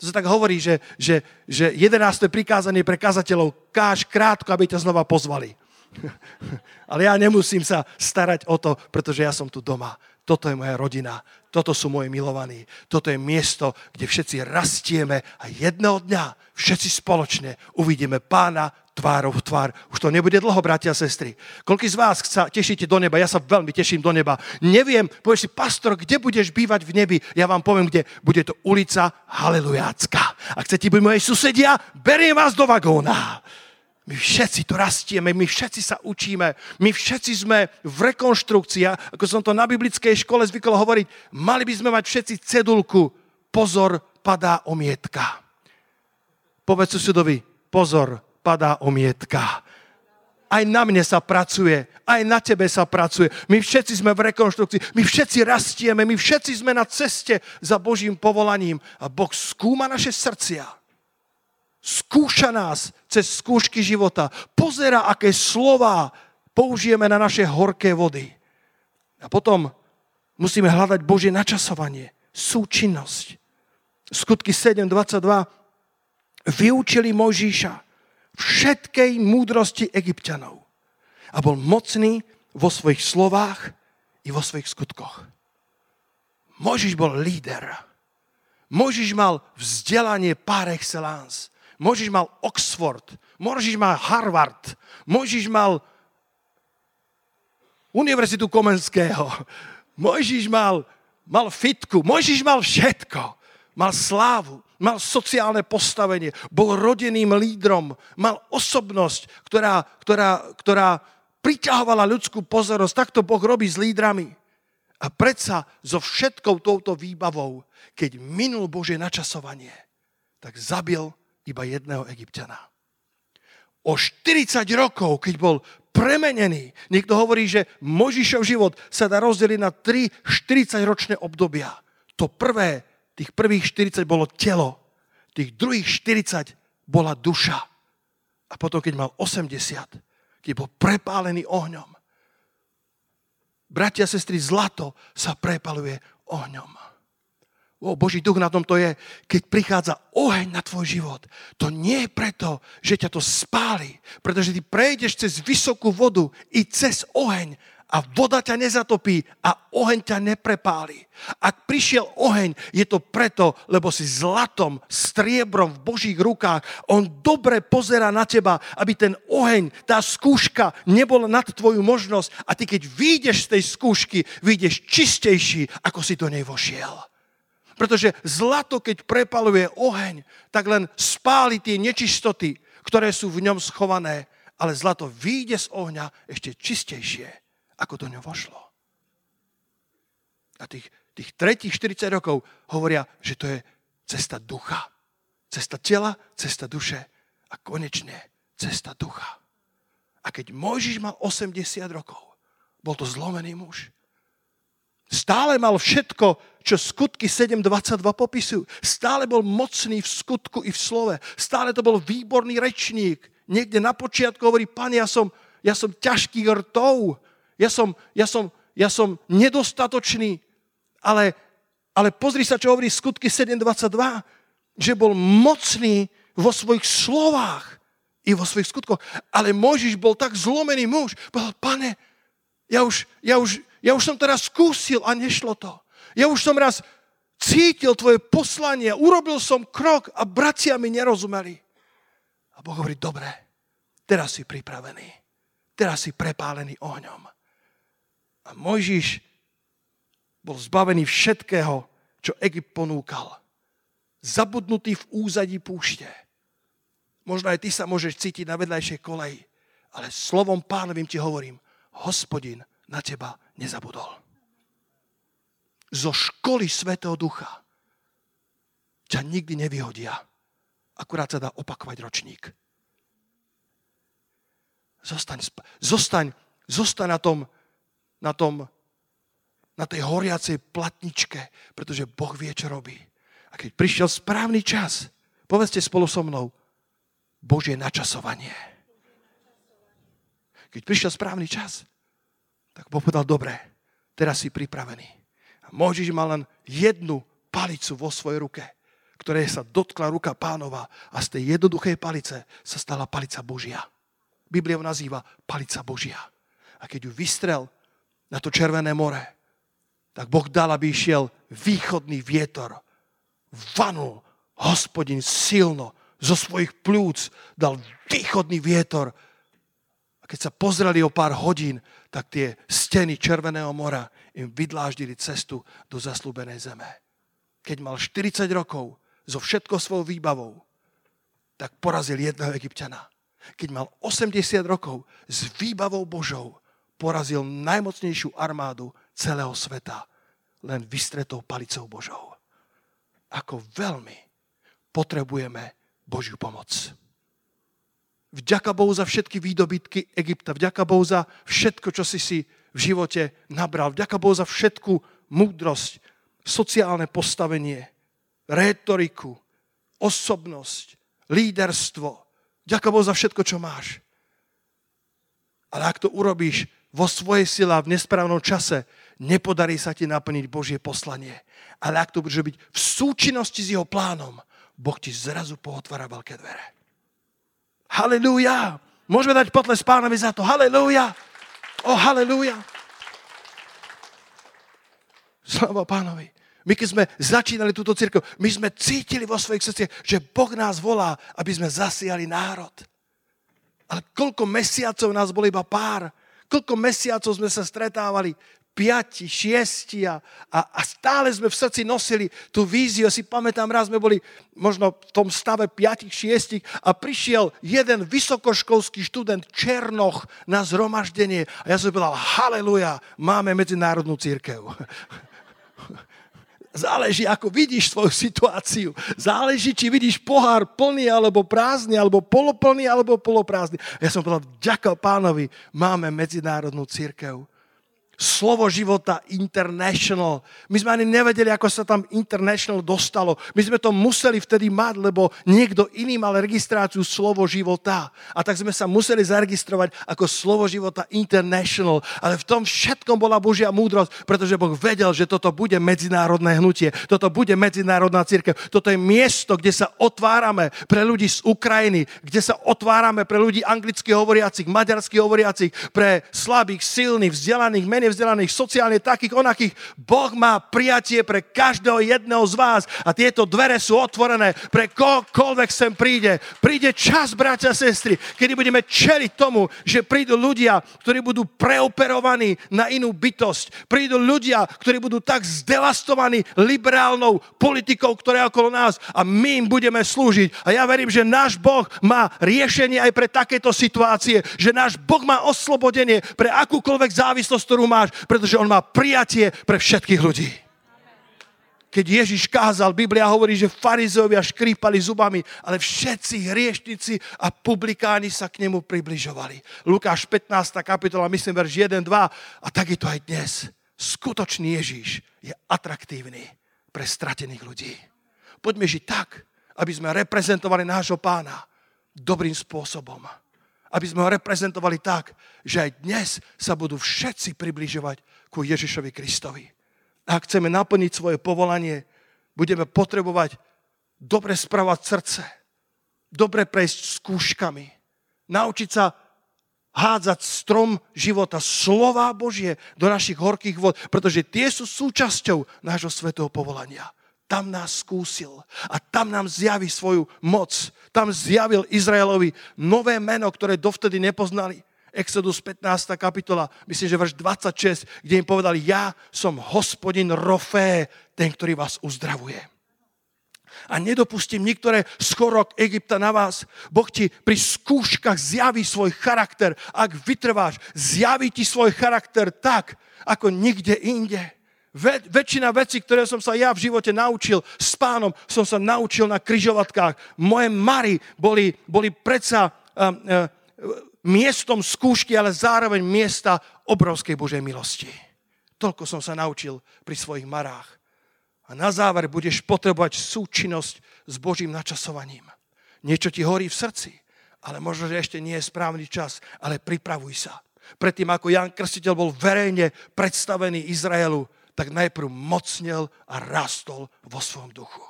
To sa tak hovorí, že, že, že 11. prikázanie pre kazateľov, káž krátko, aby ťa znova pozvali. Ale ja nemusím sa starať o to, pretože ja som tu doma. Toto je moja rodina, toto sú moji milovaní, toto je miesto, kde všetci rastieme a jedného dňa všetci spoločne uvidíme pána tvárov v tvár. Už to nebude dlho, bratia a sestry. Koľko z vás sa tešíte do neba? Ja sa veľmi teším do neba. Neviem, povieš si, pastor, kde budeš bývať v nebi? Ja vám poviem, kde. Bude to ulica Halelujácka. Ak chcete byť moje susedia, beriem vás do vagóna. My všetci tu rastieme, my všetci sa učíme, my všetci sme v rekonštrukcii. Ako som to na biblickej škole zvykol hovoriť, mali by sme mať všetci cedulku. Pozor, padá omietka. Povedz susedovi, pozor, padá omietka. Aj na mne sa pracuje, aj na tebe sa pracuje. My všetci sme v rekonštrukcii, my všetci rastieme, my všetci sme na ceste za Božím povolaním. A Boh skúma naše srdcia. Skúša nás cez skúšky života. Pozera, aké slova použijeme na naše horké vody. A potom musíme hľadať Božie načasovanie, súčinnosť. Skutky 7.22 vyučili Mojžíša, všetkej múdrosti egyptianov. A bol mocný vo svojich slovách i vo svojich skutkoch. Možiš bol líder. Možiš mal vzdelanie par excellence. Možiš mal Oxford. Možiš mal Harvard. Možiš mal Univerzitu Komenského. Možiš mal, mal fitku. Možiš mal všetko. Mal slávu mal sociálne postavenie, bol rodeným lídrom, mal osobnosť, ktorá, ktorá, ktorá priťahovala ľudskú pozornosť. Takto Boh robí s lídrami. A predsa so všetkou touto výbavou, keď minul Božie načasovanie, tak zabil iba jedného egyptiana. O 40 rokov, keď bol premenený, niekto hovorí, že Možišov život sa dá rozdeliť na 3 40-ročné obdobia. To prvé Tých prvých 40 bolo telo, tých druhých 40 bola duša. A potom, keď mal 80, keď bol prepálený ohňom. Bratia a sestry, zlato sa prepaluje ohňom. O, Boží duch na tomto je, keď prichádza oheň na tvoj život. To nie je preto, že ťa to spáli, pretože ty prejdeš cez vysokú vodu i cez oheň a voda ťa nezatopí a oheň ťa neprepáli. Ak prišiel oheň, je to preto, lebo si zlatom, striebrom v Božích rukách. On dobre pozera na teba, aby ten oheň, tá skúška nebola nad tvoju možnosť a ty keď vyjdeš z tej skúšky, vyjdeš čistejší, ako si do nej vošiel. Pretože zlato, keď prepaluje oheň, tak len spáli tie nečistoty, ktoré sú v ňom schované, ale zlato vyjde z ohňa ešte čistejšie ako do ňo vošlo. A tých, tých tretích 40 rokov hovoria, že to je cesta ducha. Cesta tela, cesta duše a konečne cesta ducha. A keď Mojžiš mal 80 rokov, bol to zlomený muž. Stále mal všetko, čo skutky 7.22 popisujú. Stále bol mocný v skutku i v slove. Stále to bol výborný rečník. Niekde na počiatku hovorí, pán, ja som, ja som ťažký rtov ja som, ja som, ja som nedostatočný, ale, ale pozri sa, čo hovorí skutky 7.22, že bol mocný vo svojich slovách i vo svojich skutkoch. Ale Možiš bol tak zlomený muž. Povedal, pane, ja už, ja, už, ja už som to raz skúsil a nešlo to. Ja už som raz cítil tvoje poslanie, urobil som krok a bratia mi nerozumeli. A Boh hovorí, dobre, teraz si pripravený. Teraz si prepálený ohňom. A Mojžiš bol zbavený všetkého, čo Egypt ponúkal. Zabudnutý v úzadí púšte. Možno aj ty sa môžeš cítiť na vedľajšej koleji, ale slovom pánovým ti hovorím, hospodin na teba nezabudol. Zo školy Svetého Ducha ťa nikdy nevyhodia. Akurát sa dá opakovať ročník. Zostaň, zostaň, zostaň na tom na, tom, na tej horiacej platničke, pretože Boh vie, čo robí. A keď prišiel správny čas, povedzte spolu so mnou, Božie načasovanie. Keď prišiel správny čas, tak Boh povedal, dobre, teraz si pripravený. A Mojžiš mal len jednu palicu vo svojej ruke, ktoré sa dotkla ruka pánova a z tej jednoduchej palice sa stala palica Božia. Biblia ho nazýva palica Božia. A keď ju vystrel, na to Červené more, tak Boh dal, aby išiel východný vietor. Vanul hospodin silno zo svojich plúc dal východný vietor. A keď sa pozreli o pár hodín, tak tie steny Červeného mora im vydláždili cestu do zaslúbenej zeme. Keď mal 40 rokov so všetkou svojou výbavou, tak porazil jedného egyptiana. Keď mal 80 rokov s výbavou Božou, porazil najmocnejšiu armádu celého sveta len vystretou palicou Božou. Ako veľmi potrebujeme Božiu pomoc. Vďaka Bohu za všetky výdobytky Egypta. Vďaka Bohu za všetko, čo si si v živote nabral. Vďaka Bohu za všetku múdrosť, sociálne postavenie, rétoriku, osobnosť, líderstvo. Vďaka Bohu za všetko, čo máš. Ale ak to urobíš vo svojej sile v nesprávnom čase, nepodarí sa ti naplniť Božie poslanie. Ale ak to budeš byť v súčinnosti s jeho plánom, Boh ti zrazu pootvára veľké dvere. Halelúja. Môžeme dať potles pánovi za to. Halelúja. O, halelúja. Slava pánovi. My keď sme začínali túto církev, my sme cítili vo svojich srdciach, že Boh nás volá, aby sme zasiali národ. Ale koľko mesiacov nás boli iba pár. Koľko mesiacov sme sa stretávali piati, šiesti a, a, a stále sme v srdci nosili tú víziu. Si pamätám, raz sme boli možno v tom stave piatich, šiestich a prišiel jeden vysokoškolský študent Černoch na zhromaždenie a ja som povedal, haleluja, máme medzinárodnú církev. Záleží, ako vidíš svoju situáciu. Záleží, či vidíš pohár plný alebo prázdny, alebo poloplný, alebo poloprázdny. Ja som povedal, ďakujem pánovi, máme medzinárodnú církev slovo života International. My sme ani nevedeli, ako sa tam International dostalo. My sme to museli vtedy mať, lebo niekto iný mal registráciu slovo života. A tak sme sa museli zaregistrovať ako slovo života International. Ale v tom všetkom bola Božia múdrosť, pretože Boh vedel, že toto bude medzinárodné hnutie. Toto bude medzinárodná církev. Toto je miesto, kde sa otvárame pre ľudí z Ukrajiny, kde sa otvárame pre ľudí anglicky hovoriacich, maďarsky hovoriacich, pre slabých, silných, vzdelaných, menej nevzdelaných, sociálne takých, onakých. Boh má prijatie pre každého jedného z vás a tieto dvere sú otvorené pre kohokoľvek sem príde. Príde čas, bratia a sestry, kedy budeme čeliť tomu, že prídu ľudia, ktorí budú preoperovaní na inú bytosť. Prídu ľudia, ktorí budú tak zdevastovaní liberálnou politikou, ktorá je okolo nás a my im budeme slúžiť. A ja verím, že náš Boh má riešenie aj pre takéto situácie, že náš Boh má oslobodenie pre akúkoľvek závislosť, ktorú má máš, pretože on má prijatie pre všetkých ľudí. Keď Ježiš kázal, Biblia hovorí, že farizovia škrípali zubami, ale všetci hriešnici a publikáni sa k nemu približovali. Lukáš 15. kapitola, myslím, verš 1, 2. A tak je to aj dnes. Skutočný Ježiš je atraktívny pre stratených ľudí. Poďme žiť tak, aby sme reprezentovali nášho pána dobrým spôsobom aby sme ho reprezentovali tak, že aj dnes sa budú všetci približovať ku Ježišovi Kristovi. Ak chceme naplniť svoje povolanie, budeme potrebovať dobre spravať srdce, dobre prejsť skúškami, naučiť sa hádzať strom života, slova Božie do našich horkých vod, pretože tie sú súčasťou nášho svetého povolania tam nás skúsil a tam nám zjaví svoju moc. Tam zjavil Izraelovi nové meno, ktoré dovtedy nepoznali. Exodus 15. kapitola, myslím, že verš 26, kde im povedal, ja som hospodin Rofé, ten, ktorý vás uzdravuje. A nedopustím niektoré schorok Egypta na vás. Boh ti pri skúškach zjaví svoj charakter. Ak vytrváš, zjaví ti svoj charakter tak, ako nikde inde. Ve, väčšina vecí, ktoré som sa ja v živote naučil s pánom, som sa naučil na kryžovatkách. Moje mary boli, boli predsa um, uh, miestom skúšky, ale zároveň miesta obrovskej Božej milosti. Toľko som sa naučil pri svojich marách. A na záver budeš potrebovať súčinnosť s Božím načasovaním. Niečo ti horí v srdci, ale možno, že ešte nie je správny čas, ale pripravuj sa. Predtým, ako Jan Krstiteľ bol verejne predstavený Izraelu, tak najprv mocnel a rastol vo svojom duchu.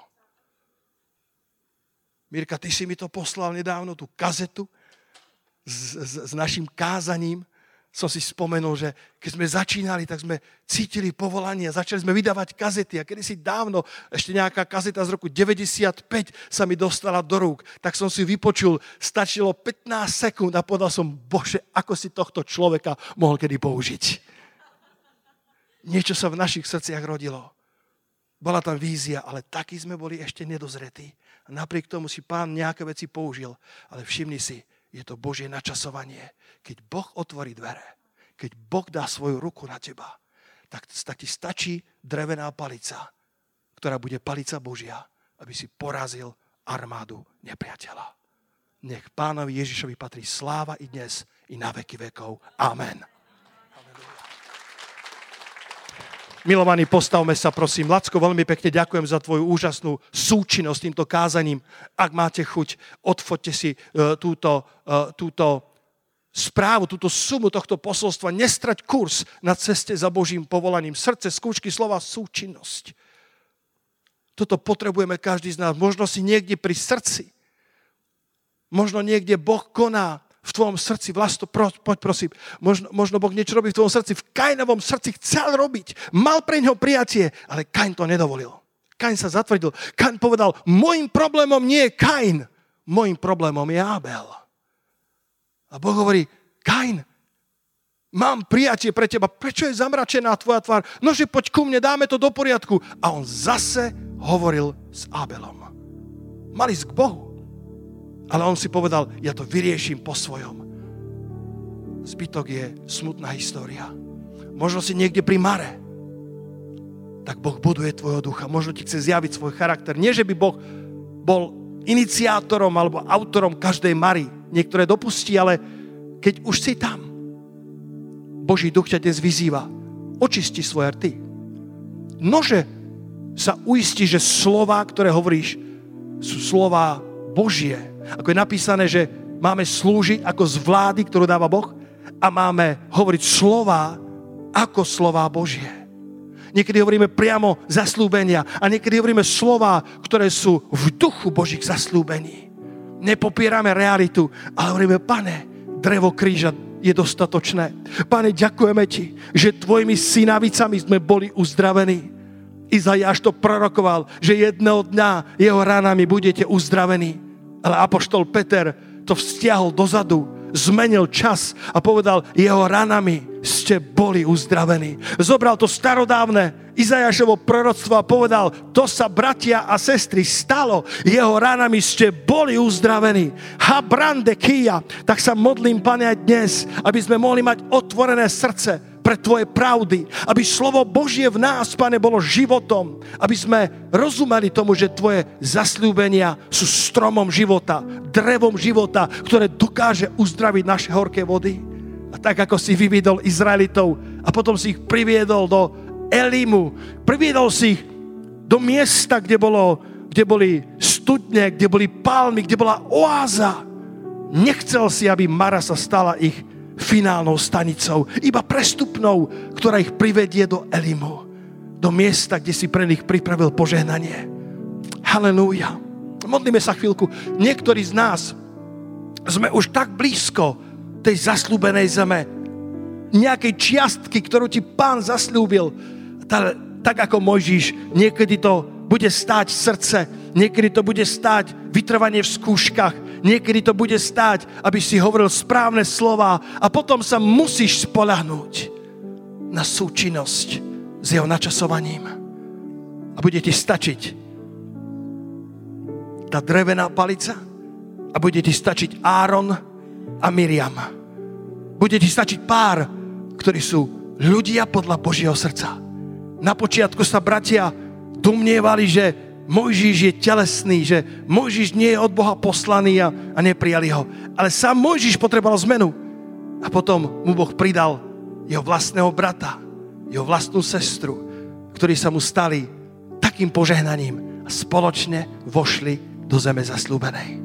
Mirka, ty si mi to poslal nedávno, tú kazetu s, s, s našim kázaním som si spomenul, že keď sme začínali, tak sme cítili povolanie a začali sme vydávať kazety a kedy si dávno, ešte nejaká kazeta z roku 95 sa mi dostala do rúk, tak som si vypočul, stačilo 15 sekúnd a povedal som, bože, ako si tohto človeka mohol kedy použiť. Niečo sa v našich srdciach rodilo. Bola tam vízia, ale takí sme boli ešte nedozretí. Napriek tomu si pán nejaké veci použil. Ale všimni si, je to Božie načasovanie. Keď Boh otvorí dvere, keď Boh dá svoju ruku na teba, tak, tak ti stačí drevená palica, ktorá bude palica Božia, aby si porazil armádu nepriateľa. Nech pánovi Ježišovi patrí sláva i dnes, i na veky vekov. Amen. Milovaní, postavme sa, prosím. Lacko, veľmi pekne ďakujem za tvoju úžasnú súčinnosť týmto kázaním. Ak máte chuť, odfoďte si uh, túto, uh, túto správu, túto sumu tohto posolstva. Nestrať kurz na ceste za Božím povolaním. Srdce, skúšky, slova, súčinnosť. Toto potrebujeme každý z nás. Možno si niekde pri srdci. Možno niekde Boh koná v tvojom srdci, vlasto, pro, poď prosím, možno, možno Boh niečo robí v tvojom srdci, v Kainovom srdci chcel robiť, mal pre neho prijatie, ale Kain to nedovolil. Kain sa zatvrdil. Kain povedal, môjim problémom nie je Kain, môjim problémom je Abel. A Boh hovorí, Kain, mám prijatie pre teba, prečo je zamračená tvoja tvár? Nože poď ku mne, dáme to do poriadku. A on zase hovoril s Abelom. Mali ísť k Bohu. Ale on si povedal, ja to vyrieším po svojom. Zbytok je smutná história. Možno si niekde pri mare. Tak Boh buduje tvojho ducha. Možno ti chce zjaviť svoj charakter. Nie, že by Boh bol iniciátorom alebo autorom každej mary. Niektoré dopustí, ale keď už si tam, Boží duch ťa dnes vyzýva. Očisti svoje rty. Nože sa uistí, že slova, ktoré hovoríš, sú slova Božie, ako je napísané, že máme slúžiť ako z vlády, ktorú dáva Boh a máme hovoriť slova ako slova Božie. Niekedy hovoríme priamo zaslúbenia a niekedy hovoríme slova, ktoré sú v duchu Božích zaslúbení. Nepopierame realitu, ale hovoríme, pane, drevo kríža je dostatočné. Pane, ďakujeme ti, že tvojimi synavicami sme boli uzdravení. Izajáš to prorokoval, že jedného dňa jeho ranami budete uzdravení. Ale apoštol Peter to vzťahol dozadu, zmenil čas a povedal, jeho ranami ste boli uzdravení. Zobral to starodávne Izajašovo proroctvo a povedal, to sa bratia a sestry stalo, jeho ranami ste boli uzdravení. Ha brande kia, tak sa modlím, pane, aj dnes, aby sme mohli mať otvorené srdce, pre Tvoje pravdy. Aby slovo Božie v nás, Pane, bolo životom. Aby sme rozumeli tomu, že Tvoje zasľúbenia sú stromom života, drevom života, ktoré dokáže uzdraviť naše horké vody. A tak, ako si vyviedol Izraelitov a potom si ich priviedol do Elimu, priviedol si ich do miesta, kde, bolo, kde boli studne, kde boli palmy, kde bola oáza. Nechcel si, aby Mara sa stala ich finálnou stanicou, iba prestupnou, ktorá ich privedie do Elimu, do miesta, kde si pre nich pripravil požehnanie. Halelúja. Modlíme sa chvíľku. Niektorí z nás sme už tak blízko tej zaslúbenej zeme, nejakej čiastky, ktorú ti pán zaslúbil, tak ako Mojžiš, niekedy to bude stáť srdce, niekedy to bude stáť vytrvanie v skúškach, Niekedy to bude stáť, aby si hovoril správne slova a potom sa musíš spolahnúť na súčinnosť s jeho načasovaním. A bude ti stačiť tá drevená palica a bude ti stačiť Áron a Miriam. Bude ti stačiť pár, ktorí sú ľudia podľa Božieho srdca. Na počiatku sa bratia domnievali, že Mojžiš je telesný, že Mojžiš nie je od Boha poslaný a, a neprijali ho. Ale sám Mojžiš potreboval zmenu. A potom mu Boh pridal jeho vlastného brata, jeho vlastnú sestru, ktorí sa mu stali takým požehnaním a spoločne vošli do zeme zaslúbenej.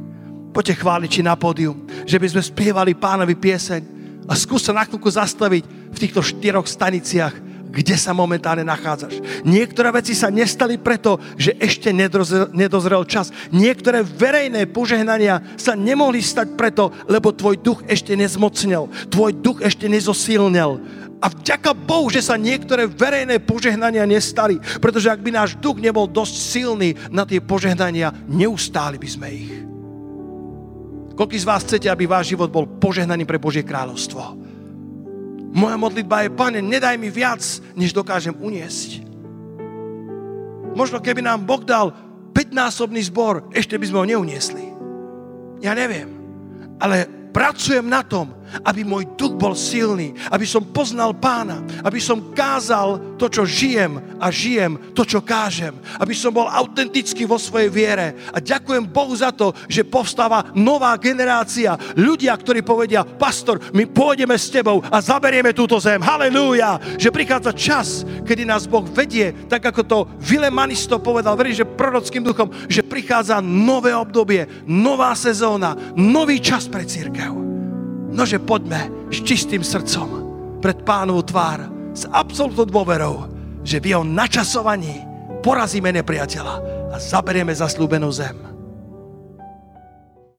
Poďte chváliť či na pódium, že by sme spievali pánovi pieseň a skús sa na chvíľku zastaviť v týchto štyroch staniciach kde sa momentálne nachádzaš. Niektoré veci sa nestali preto, že ešte nedozrel čas. Niektoré verejné požehnania sa nemohli stať preto, lebo tvoj duch ešte nezmocnel. Tvoj duch ešte nezosilnel. A vďaka Bohu, že sa niektoré verejné požehnania nestali, pretože ak by náš duch nebol dosť silný na tie požehnania, neustáli by sme ich. Koľký z vás chcete, aby váš život bol požehnaný pre Božie kráľovstvo? Moja modlitba je, pane, nedaj mi viac, než dokážem uniesť. Možno keby nám Boh dal 5-násobný zbor, ešte by sme ho neuniesli. Ja neviem. Ale pracujem na tom, aby môj duch bol silný, aby som poznal pána, aby som kázal to, čo žijem a žijem to, čo kážem, aby som bol autentický vo svojej viere. A ďakujem Bohu za to, že povstáva nová generácia, ľudia, ktorí povedia, pastor, my pôjdeme s tebou a zaberieme túto zem. Halelúja! Že prichádza čas, kedy nás Boh vedie, tak ako to Vilemanisto povedal, verím, že prorockým duchom, že prichádza nové obdobie, nová sezóna, nový čas pre církev. Nože poďme s čistým srdcom pred pánovú tvár s absolútnou dôverou, že v jeho načasovaní porazíme nepriateľa a zaberieme zaslúbenú zem.